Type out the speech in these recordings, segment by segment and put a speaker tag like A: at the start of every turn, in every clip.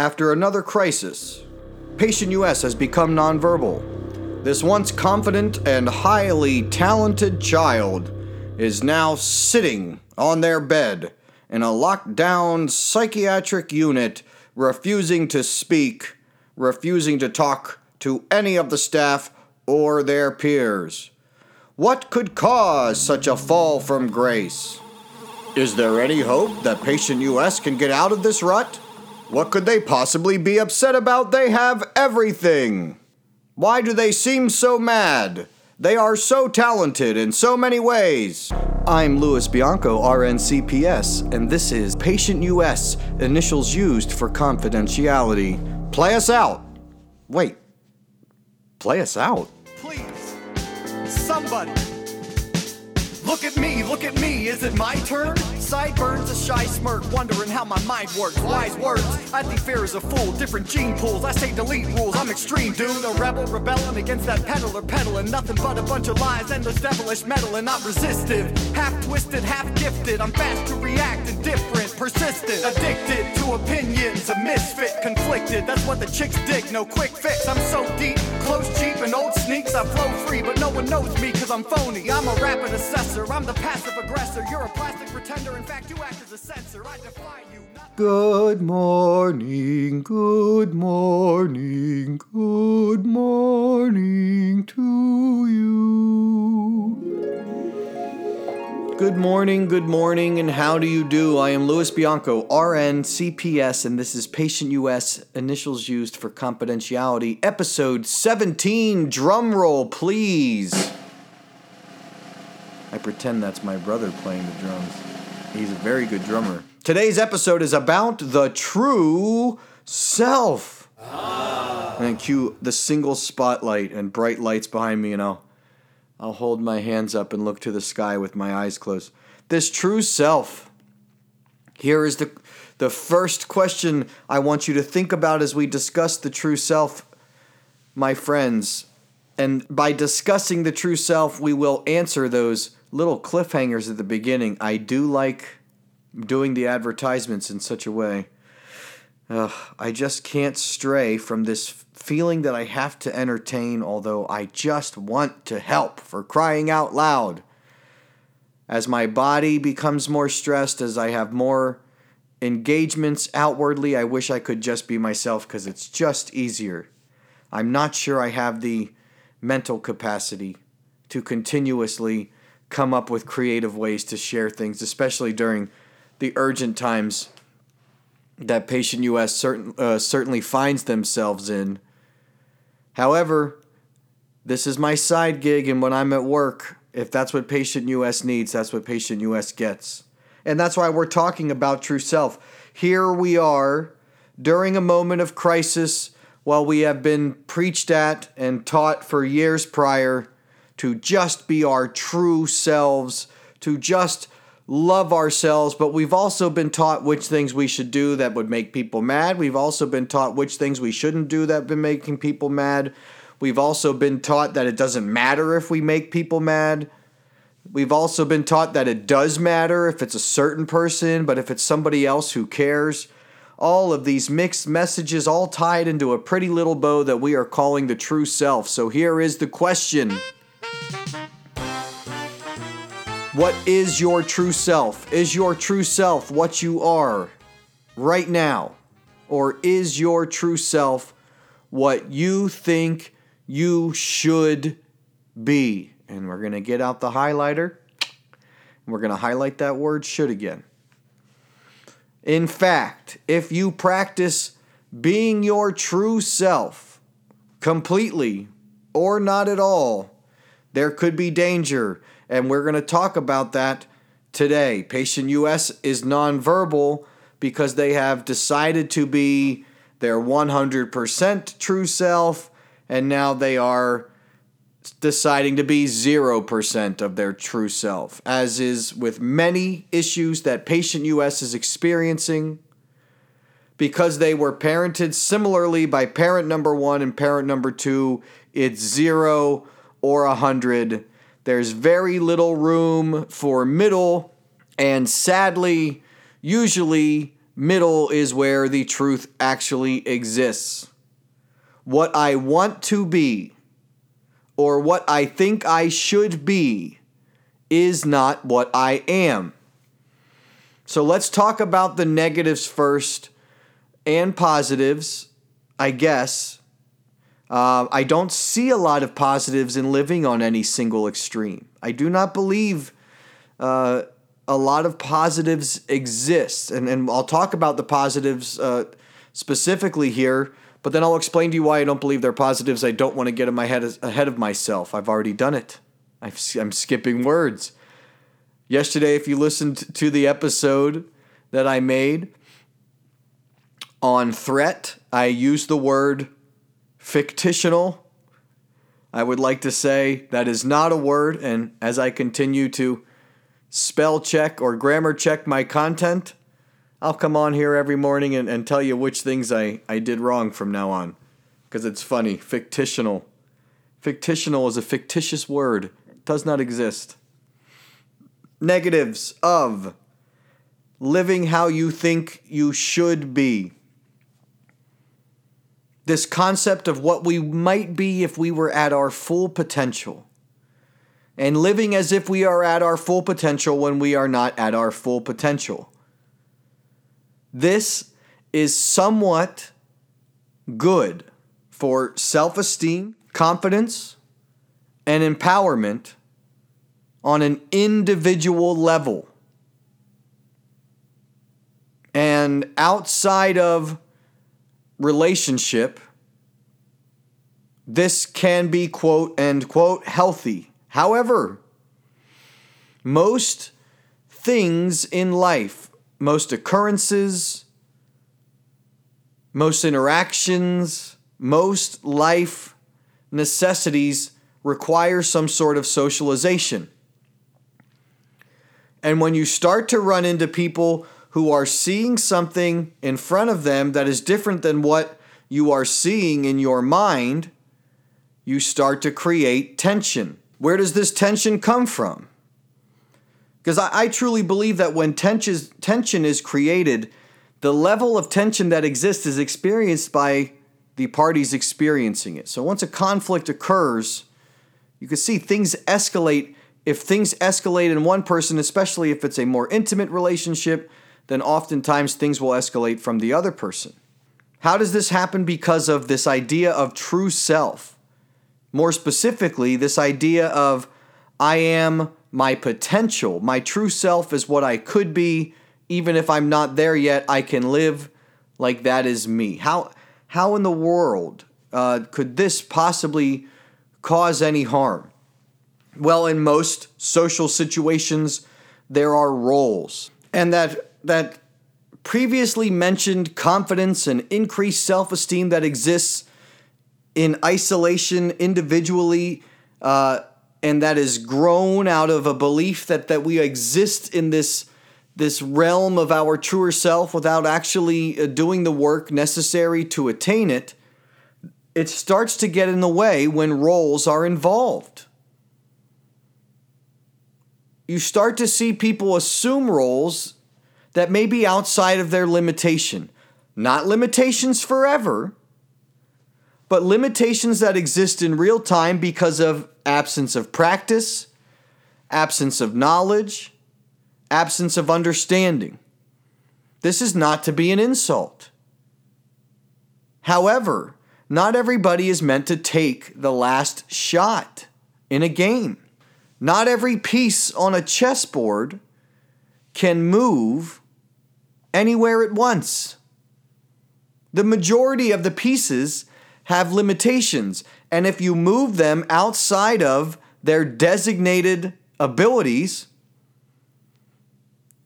A: After another crisis, Patient US has become nonverbal. This once confident and highly talented child is now sitting on their bed in a lockdown psychiatric unit, refusing to speak, refusing to talk to any of the staff or their peers. What could cause such a fall from grace? Is there any hope that Patient US can get out of this rut? What could they possibly be upset about? They have everything. Why do they seem so mad? They are so talented in so many ways. I'm Louis Bianco, RNCPS, and this is Patient US, initials used for confidentiality. Play us out. Wait, play us out?
B: Please, somebody. Look at me, look at me, is it my turn? Sideburns, a shy smirk, wondering how my mind works. Wise words, I think fear is a fool. Different gene pools, I say delete rules. I'm extreme, dude. A rebel, rebelling against that peddler, peddling nothing but a bunch of lies and those devilish metal. And I'm resistive, half twisted, half gifted. I'm fast to react, indifferent, persistent, addicted to opinions, a misfit, conflicted. That's what the chicks dig, no quick fix. I'm so deep, close, cheap, and old sneaks. I flow free, but no one knows me cause I'm phony. I'm a rapid assessor, I'm the passive aggressor. You're a plastic pretender, in fact, you act as a censor. I defy you. Not-
A: Good morning, good morning, good morning to you. Good morning, good morning, and how do you do? I am Louis Bianco, RN CPS, and this is Patient US, initials used for confidentiality, episode 17. Drum roll, please. I pretend that's my brother playing the drums. He's a very good drummer. Today's episode is about the true self. Ah. And cue the single spotlight and bright lights behind me, and I'll, I'll hold my hands up and look to the sky with my eyes closed. This true self. Here is the, the first question I want you to think about as we discuss the true self, my friends. And by discussing the true self, we will answer those little cliffhangers at the beginning. I do like doing the advertisements in such a way. I just can't stray from this feeling that I have to entertain, although I just want to help for crying out loud. As my body becomes more stressed, as I have more engagements outwardly, I wish I could just be myself because it's just easier. I'm not sure I have the mental capacity to continuously come up with creative ways to share things, especially during the urgent times that Patient US certain, uh, certainly finds themselves in. However, this is my side gig, and when I'm at work, if that's what Patient US needs, that's what Patient US gets. And that's why we're talking about true self. Here we are during a moment of crisis while we have been preached at and taught for years prior to just be our true selves, to just love ourselves, but we've also been taught which things we should do that would make people mad. We've also been taught which things we shouldn't do that have been making people mad. We've also been taught that it doesn't matter if we make people mad. We've also been taught that it does matter if it's a certain person, but if it's somebody else who cares. All of these mixed messages all tied into a pretty little bow that we are calling the true self. So here is the question. What is your true self? Is your true self what you are right now? Or is your true self what you think you should be? And we're going to get out the highlighter. And we're going to highlight that word should again. In fact, if you practice being your true self completely or not at all, there could be danger and we're going to talk about that today. Patient US is nonverbal because they have decided to be their 100% true self, and now they are deciding to be 0% of their true self, as is with many issues that Patient US is experiencing. Because they were parented similarly by parent number one and parent number two, it's zero or a hundred there's very little room for middle, and sadly, usually middle is where the truth actually exists. What I want to be, or what I think I should be, is not what I am. So let's talk about the negatives first and positives, I guess. Uh, I don't see a lot of positives in living on any single extreme. I do not believe uh, a lot of positives exist. And, and I'll talk about the positives uh, specifically here, but then I'll explain to you why I don't believe they're positives. I don't want to get in my head ahead of myself. I've already done it. i I'm skipping words. Yesterday, if you listened to the episode that I made on threat, I used the word fictitional. I would like to say that is not a word, and as I continue to spell check or grammar check my content, I'll come on here every morning and, and tell you which things I, I did wrong from now on. Because it's funny. Fictitional. Fictitional is a fictitious word, it does not exist. Negatives of living how you think you should be. This concept of what we might be if we were at our full potential and living as if we are at our full potential when we are not at our full potential. This is somewhat good for self esteem, confidence, and empowerment on an individual level. And outside of relationship, this can be, quote, end quote, healthy However, most things in life, most occurrences, most interactions, most life necessities require some sort of socialization. And when you start to run into people who are seeing something in front of them that is different than what you are seeing in your mind, you start to create tension. Where does this tension come from? Because I, I, truly believe that when tension, tension is created, the level of tension that exists is experienced by the parties experiencing it. So once a conflict occurs, you can see things escalate. If things escalate in one person, especially if it's a more intimate relationship, then oftentimes things will escalate from the other person. How does this happen? Because of this idea of true self. More specifically, this idea of I am my potential. My true self is what I could be. Even if I'm not there yet, I can live like that is me. How, how in the world uh, could this possibly cause any harm? Well, in most social situations, there are roles. And that, that previously mentioned confidence and increased self esteem that exists in isolation individually, uh, and that is grown out of a belief that that we exist in this this realm of our truer self without actually uh, doing the work necessary to attain it, it starts to get in the way when roles are involved. You start to see people assume roles that may be outside of their limitation. Not limitations forever, but limitations that exist in real time because of absence of practice, absence of knowledge, absence of understanding. This is not to be an insult. However, not everybody is meant to take the last shot in a game. Not every piece on a chessboard can move anywhere at once. The majority of the pieces have limitations. And if you move them outside of their designated abilities,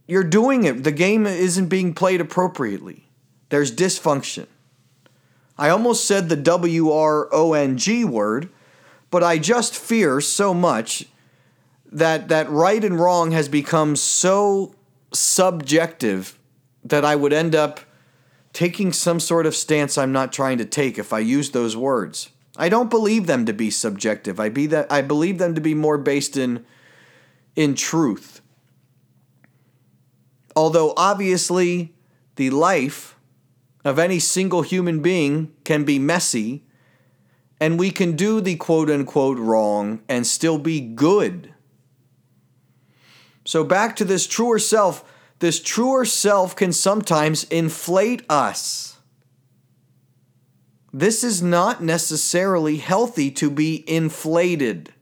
A: you're doing it. The game isn't being played appropriately. There's dysfunction. I almost said the W R O N G word, but I just fear so much that that right and wrong has become so subjective that I would end up taking some sort of stance I'm not trying to take if I use those words. I don't believe them to be subjective. I be that I believe them to be more based in in truth. Although obviously the life of any single human being can be messy, and we can do the quote unquote wrong and still be good. So, back to this truer self, this truer self can sometimes inflate us. This is not necessarily healthy to be inflated.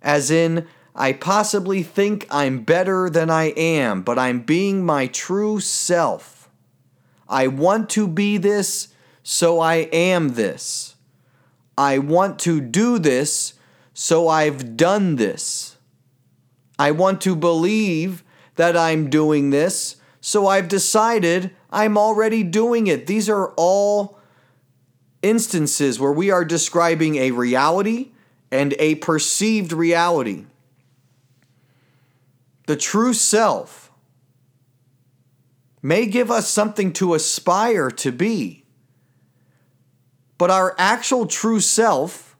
A: As in, I possibly think I'm better than I am, but I'm being my true self. I want to be this, so I am this. I want to do this, so I've done this. I want to believe that I'm doing this, so I've decided I'm already doing it. These are all instances where we are describing a reality and a perceived reality. The true self may give us something to aspire to be, but our actual true self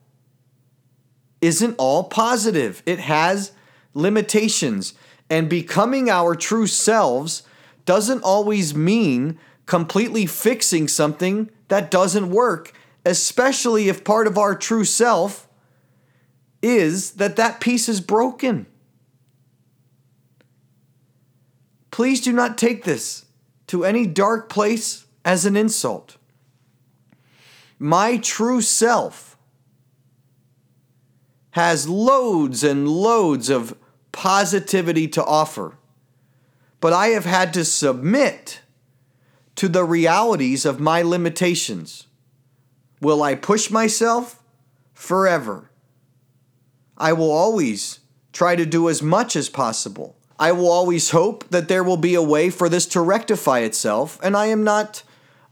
A: isn't all positive. It has limitations, and becoming our true selves doesn't always mean completely fixing something that doesn't work, especially if part of our true self is that that piece is broken. Please do not take this to any dark place as an insult. My true self has loads and loads of positivity to offer, but I have had to submit to the realities of my limitations. Will I push myself? Forever. I will always try to do as much as possible. I will always hope that there will be a way for this to rectify itself, and I am not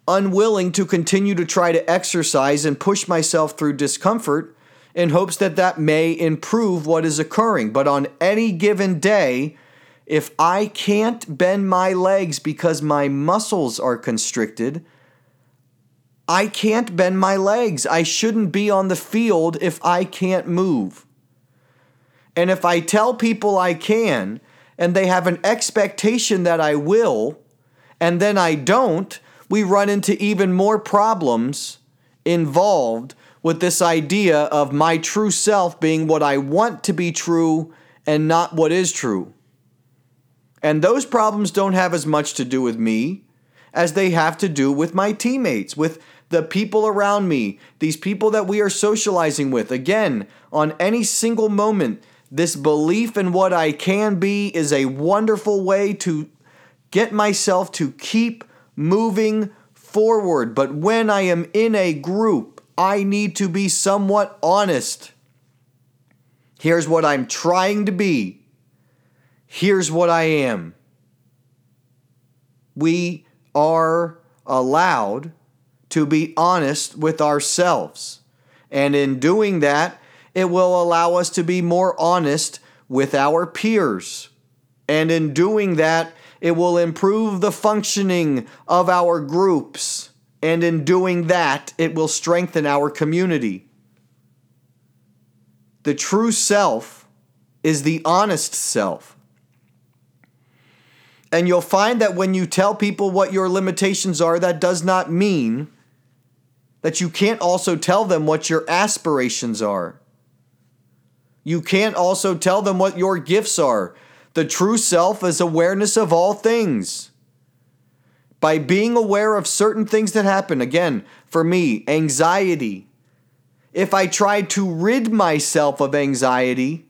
A: unwilling to continue to try to exercise and push myself through discomfort in hopes that that may improve what is occurring. But on any given day, if I can't bend my legs because my muscles are constricted, I can't bend my legs. I shouldn't be on the field if I can't move. And if I tell people I can, and they have an expectation that I will, and then I don't, we run into even more problems involved with this idea of my true self being what I want to be true and not what is true. And those problems don't have as much to do with me as they have to do with my teammates, with the people around me, these people that we are socializing with. Again, on any single moment, this belief in what I can be is a wonderful way to get myself to keep moving forward. But when I am in a group, I need to be somewhat honest. Here's what I'm trying to be. Here's what I am. We are allowed to be honest with ourselves. And in doing that, it will allow us to be more honest with our peers. And in doing that, it will improve the functioning of our groups. And in doing that, it will strengthen our community. The true self is the honest self. And you'll find that when you tell people what your limitations are, that does not mean that you can't also tell them what your aspirations are. You can't also tell them what your gifts are. The true self is awareness of all things. By being aware of certain things that happen, again, for me, anxiety. If I tried to rid myself of anxiety,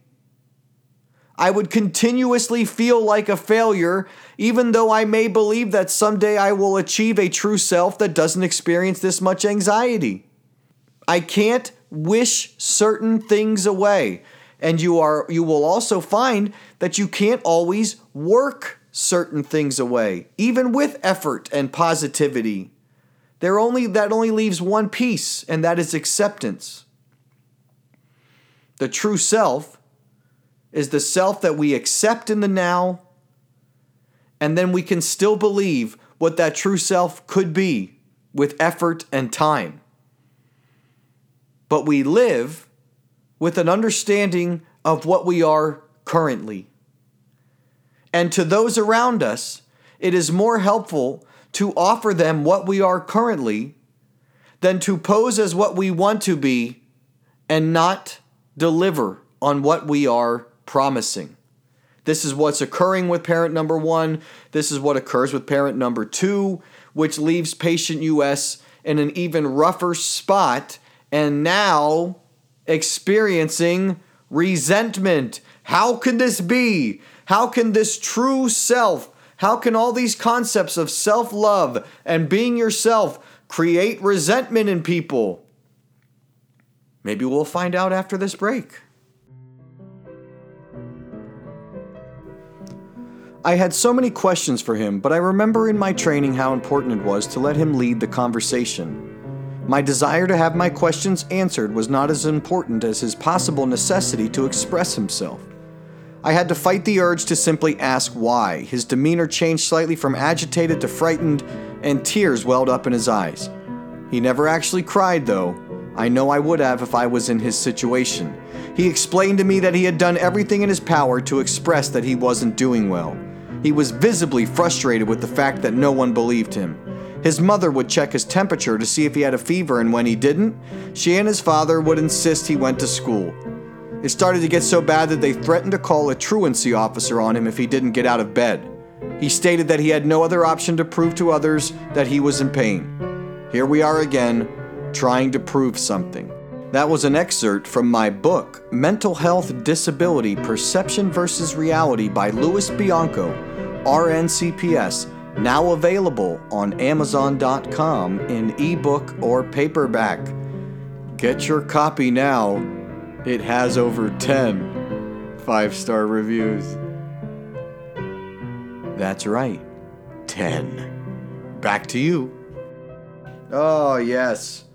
A: I would continuously feel like a failure, even though I may believe that someday I will achieve a true self that doesn't experience this much anxiety. I can't wish certain things away. And you are you will also find that you can't always work certain things away, even with effort and positivity. There only that only leaves one piece, and that is acceptance. The true self is the self that we accept in the now, and then we can still believe what that true self could be with effort and time. But we live with an understanding of what we are currently. And to those around us, it is more helpful to offer them what we are currently than to pose as what we want to be and not deliver on what we are promising. This is what's occurring with parent number one. This is what occurs with parent number two, which leaves patient US in an even rougher spot and now experiencing resentment. How can this be? How can this true self, how can all these concepts of self love and being yourself create resentment in people? Maybe we'll find out after this break. I had so many questions for him, but I remember in my training how important it was to let him lead the conversation. My desire to have my questions answered was not as important as his possible necessity to express himself. I had to fight the urge to simply ask why. His demeanor changed slightly from agitated to frightened, and tears welled up in his eyes. He never actually cried, though. I know I would have if I was in his situation. He explained to me that he had done everything in his power to express that he wasn't doing well. He was visibly frustrated with the fact that no one believed him. His mother would check his temperature to see if he had a fever, and when he didn't, she and his father would insist he went to school. It started to get so bad that they threatened to call a truancy officer on him if he didn't get out of bed. He stated that he had no other option to prove to others that he was in pain. Here we are again, trying to prove something. That was an excerpt from my book, Mental Health Disability Perception versus Reality by Louis Bianco, RNCPS, now available on Amazon.com in ebook or paperback. Get your copy now. It has over 10 five star reviews. That's right, 10. Back to you. Oh, yes.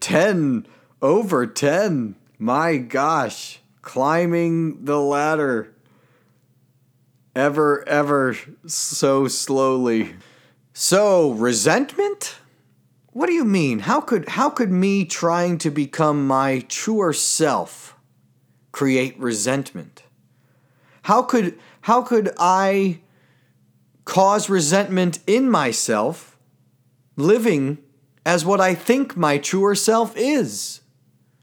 A: 10 over 10. My gosh. Climbing the ladder ever, ever so slowly. So, resentment? What do you mean? How could how could me trying to become my truer self create resentment? How could how could I cause resentment in myself living as what I think my truer self is?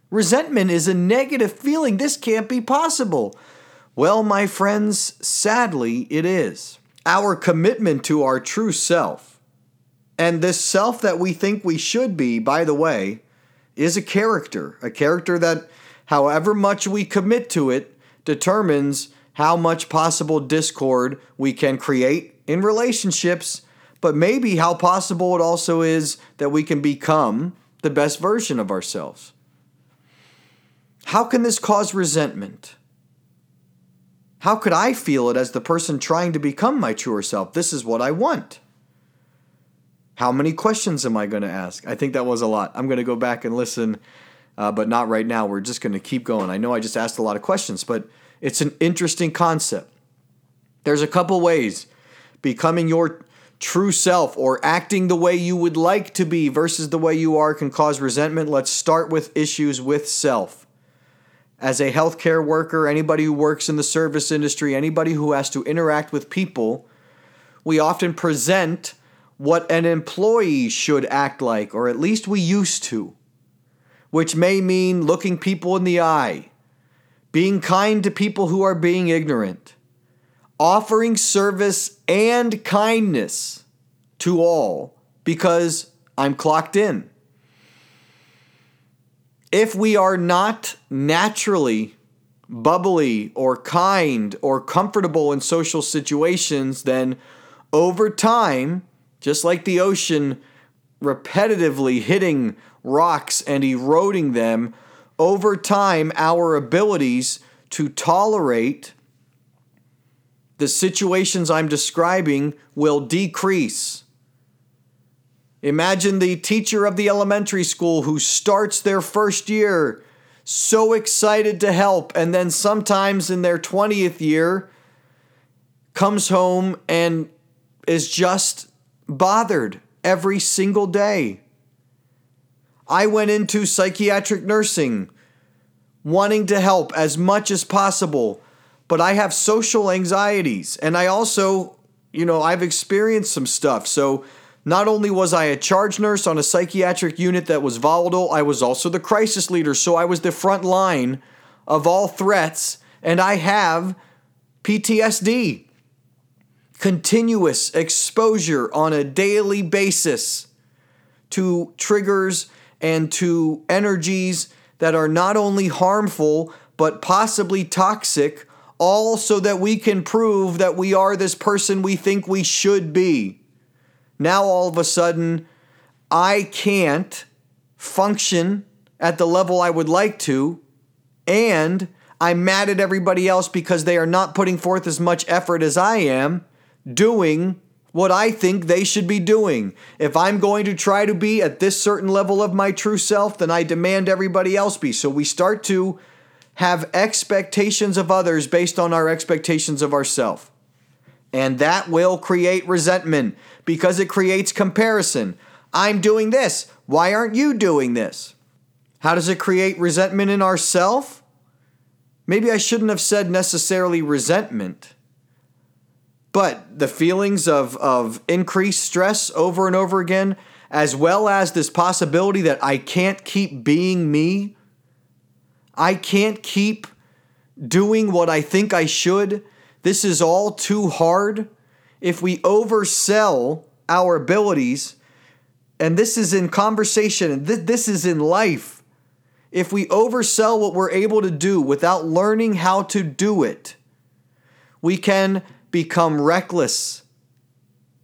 A: Resentment is a negative feeling. This can't be possible. Well, my friends, sadly, it is. Our commitment to our true self, and this self that we think we should be, by the way, is a character. A character that, however much we commit to it, determines how much possible discord we can create in relationships, but maybe how possible it also is that we can become the best version of ourselves. How can this cause resentment? How could I feel it as the person trying to become my truer self? This is what I want. How many questions am I going to ask? I think that was a lot. I'm going to go back and listen, uh, but not right now. We're just going to keep going. I know I just asked a lot of questions, but it's an interesting concept. There's a couple ways becoming your true self or acting the way you would like to be versus the way you are can cause resentment. Let's start with issues with self as a healthcare worker, anybody who works in the service industry, anybody who has to interact with people, we often present what an employee should act like, or at least we used to, which may mean looking people in the eye, being kind to people who are being ignorant, offering service and kindness to all because I'm clocked in. If we are not naturally bubbly or kind or comfortable in social situations, then over time, just like the ocean repetitively hitting rocks and eroding them, over time, our abilities to tolerate the situations I'm describing will decrease. Imagine the teacher of the elementary school who starts their first year so excited to help, and then sometimes in their 20th year comes home and is just bothered every single day. I went into psychiatric nursing wanting to help as much as possible, but I have social anxieties and I also you know, I've experienced some stuff. So not only was I a charge nurse on a psychiatric unit that was volatile, I was also the crisis leader. So I was the front line of all threats, and I have PTSD. Continuous exposure on a daily basis to triggers and to energies that are not only harmful but possibly toxic, all so that we can prove that we are this person we think we should be. Now, all of a sudden, I can't function at the level I would like to, and I'm mad at everybody else because they are not putting forth as much effort as I am doing what I think they should be doing. If I'm going to try to be at this certain level of my true self, then I demand everybody else be. So we start to have expectations of others based on our expectations of ourselves. And that will create resentment because it creates comparison. I'm doing this. Why aren't you doing this? How does it create resentment in ourself? Maybe I shouldn't have said necessarily resentment but the feelings of, of increased stress over and over again, as well as this possibility that I can't keep being me, I can't keep doing what I think I should. This is all too hard. If we oversell our abilities, and this is in conversation, and this is in life, if we oversell what we're able to do without learning how to do it, we can become reckless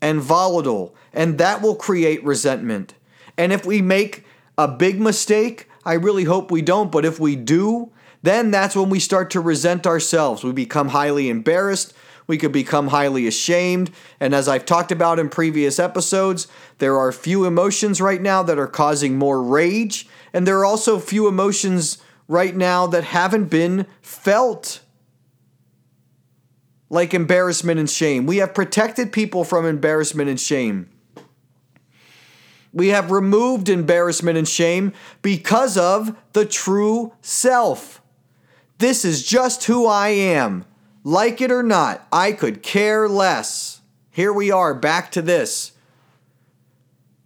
A: and volatile, and that will create resentment. And if we make a big mistake, I really hope we don't, but if we do, then that's when we start to resent ourselves. We become highly embarrassed. We could become highly ashamed. And as I've talked about in previous episodes, there are few emotions right now that are causing more rage. And there are also few emotions right now that haven't been felt like embarrassment and shame. We have protected people from embarrassment and shame. We have removed embarrassment and shame because of the true self. This is just who I am. Like it or not, I could care less. Here we are, back to this.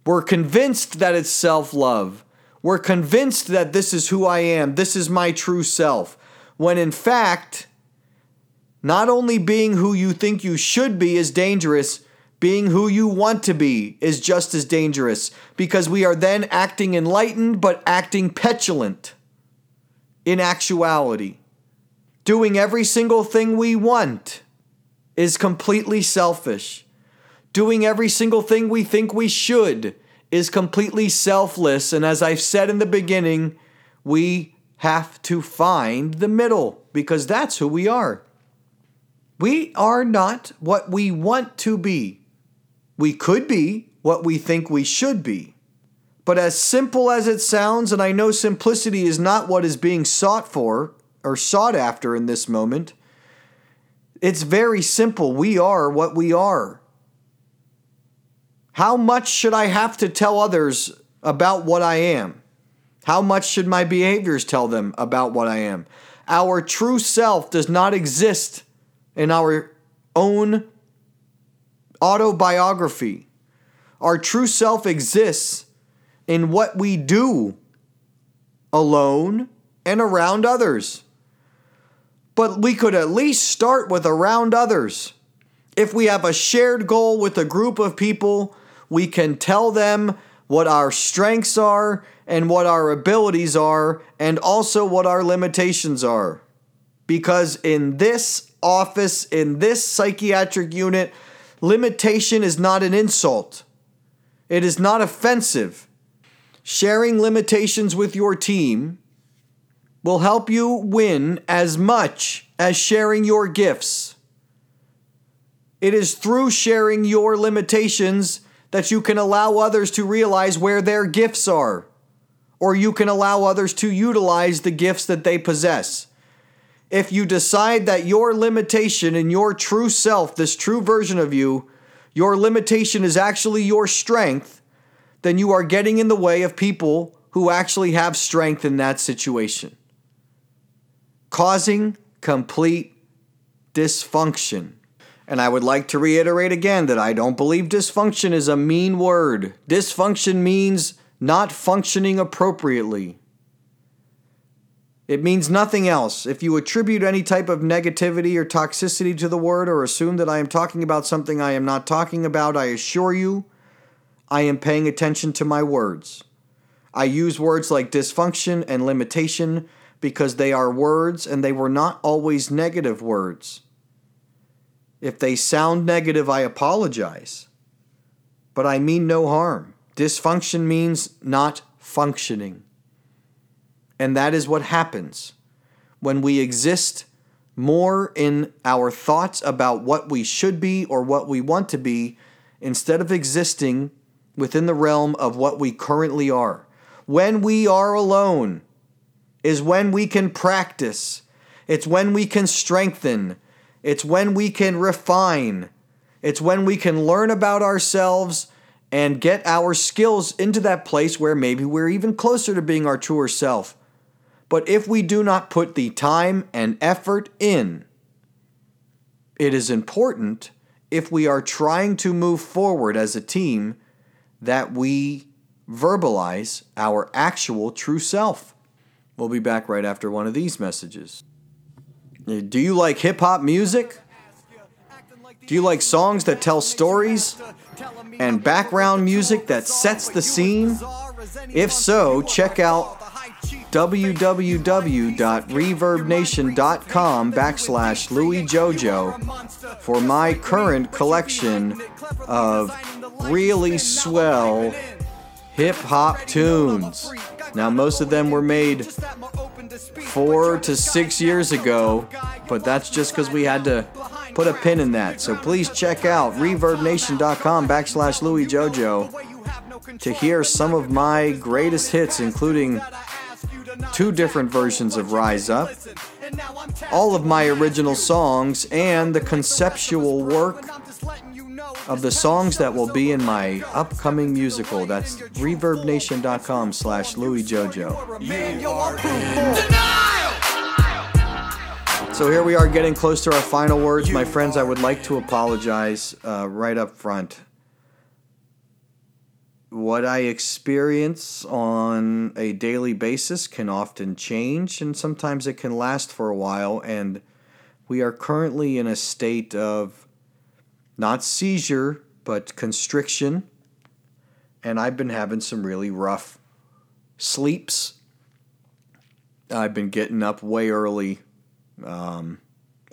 A: We're convinced that it's self love. We're convinced that this is who I am. This is my true self. When in fact, not only being who you think you should be is dangerous, being who you want to be is just as dangerous because we are then acting enlightened but acting petulant in actuality. Doing every single thing we want is completely selfish. Doing every single thing we think we should is completely selfless. And as I've said in the beginning, we have to find the middle because that's who we are. We are not what we want to be. We could be what we think we should be. But as simple as it sounds, and I know simplicity is not what is being sought for or sought after in this moment, it's very simple. We are what we are. How much should I have to tell others about what I am? How much should my behaviors tell them about what I am? Our true self does not exist in our own autobiography. Our true self exists in what we do alone and around others. But we could at least start with around others. If we have a shared goal with a group of people, we can tell them what our strengths are and what our abilities are, and also what our limitations are. Because in this office in this psychiatric unit, limitation is not an insult. It is not offensive. Sharing limitations with your team will help you win as much as sharing your gifts. It is through sharing your limitations that you can allow others to realize where their gifts are, or you can allow others to utilize the gifts that they possess if you decide that your limitation and your true self, this true version of you, your limitation is actually your strength, then you are getting in the way of people who actually have strength in that situation, causing complete dysfunction. And I would like to reiterate again that I don't believe dysfunction is a mean word. Dysfunction means not functioning appropriately. It means nothing else. If you attribute any type of negativity or toxicity to the word or assume that I am talking about something I am not talking about, I assure you, I am paying attention to my words. I use words like dysfunction and limitation because they are words and they were not always negative words. If they sound negative, I apologize. But I mean no harm. Dysfunction means not functioning. And that is what happens when we exist more in our thoughts about what we should be or what we want to be instead of existing within the realm of what we currently are. When we are alone is when we can practice, it's when we can strengthen, it's when we can refine, it's when we can learn about ourselves and get our skills into that place where maybe we're even closer to being our truer self. But if we do not put the time and effort in, it is important if we are trying to move forward as a team that we verbalize our actual true self. We'll be back right after one of these messages. Do you like hip hop music? Do you like songs that tell stories and background music that sets the scene? If so, check out www.reverbnation.com backslash Louis Jojo for my current collection of really swell hip hop tunes. Now, most of them were made four to six years ago, but that's just because we had to put a pin in that. So please check out reverbnation.com backslash Louis Jojo to hear some of my greatest hits, including two different versions of Rise Up, all of my original songs, and the conceptual work of the songs that will be in my upcoming musical. That's reverbnation.com slash Louis Jojo. So here we are getting close to our final words. My friends, I would like to apologize uh, right up front what I experience on a daily basis can often change and sometimes it can last for a while. And we are currently in a state of not seizure, but constriction. And I've been having some really rough sleeps. I've been getting up way early. Um,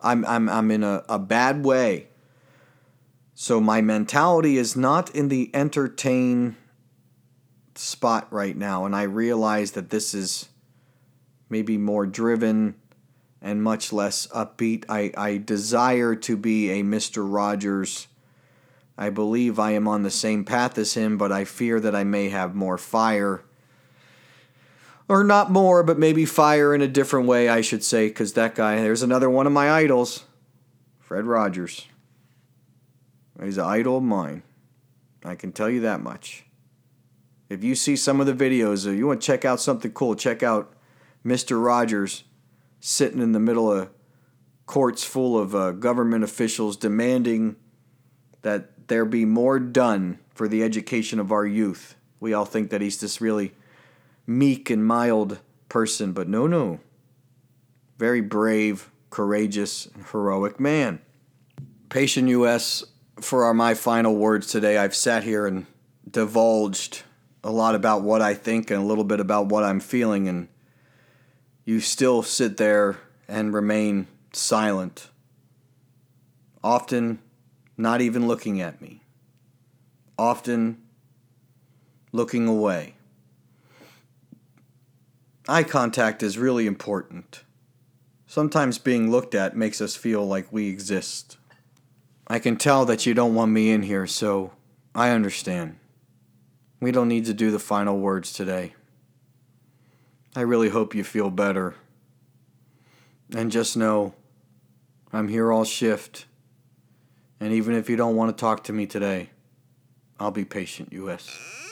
A: I'm, I'm, I'm in a, a bad way. So my mentality is not in the entertain spot right now, and I realize that this is maybe more driven and much less upbeat. I, I desire to be a Mr. Rogers. I believe I am on the same path as him, but I fear that I may have more fire. Or not more, but maybe fire in a different way, I should say, because that guy, there's another one of my idols, Fred Rogers. He's an idol of mine. I can tell you that much. If you see some of the videos, or you want to check out something cool, check out Mr. Rogers sitting in the middle of courts full of uh, government officials demanding that there be more done for the education of our youth. We all think that he's this really meek and mild person, but no, no. Very brave, courageous, and heroic man. Patient US, for our my final words today, I've sat here and divulged a lot about what I think and a little bit about what I'm feeling, and you still sit there and remain silent, often not even looking at me, often looking away. Eye contact is really important. Sometimes being looked at makes us feel like we exist. I can tell that you don't want me in here, so I understand. We don't need to do the final words today. I really hope you feel better. And just know I'm here all shift. And even if you don't want to talk to me today, I'll be patient, US.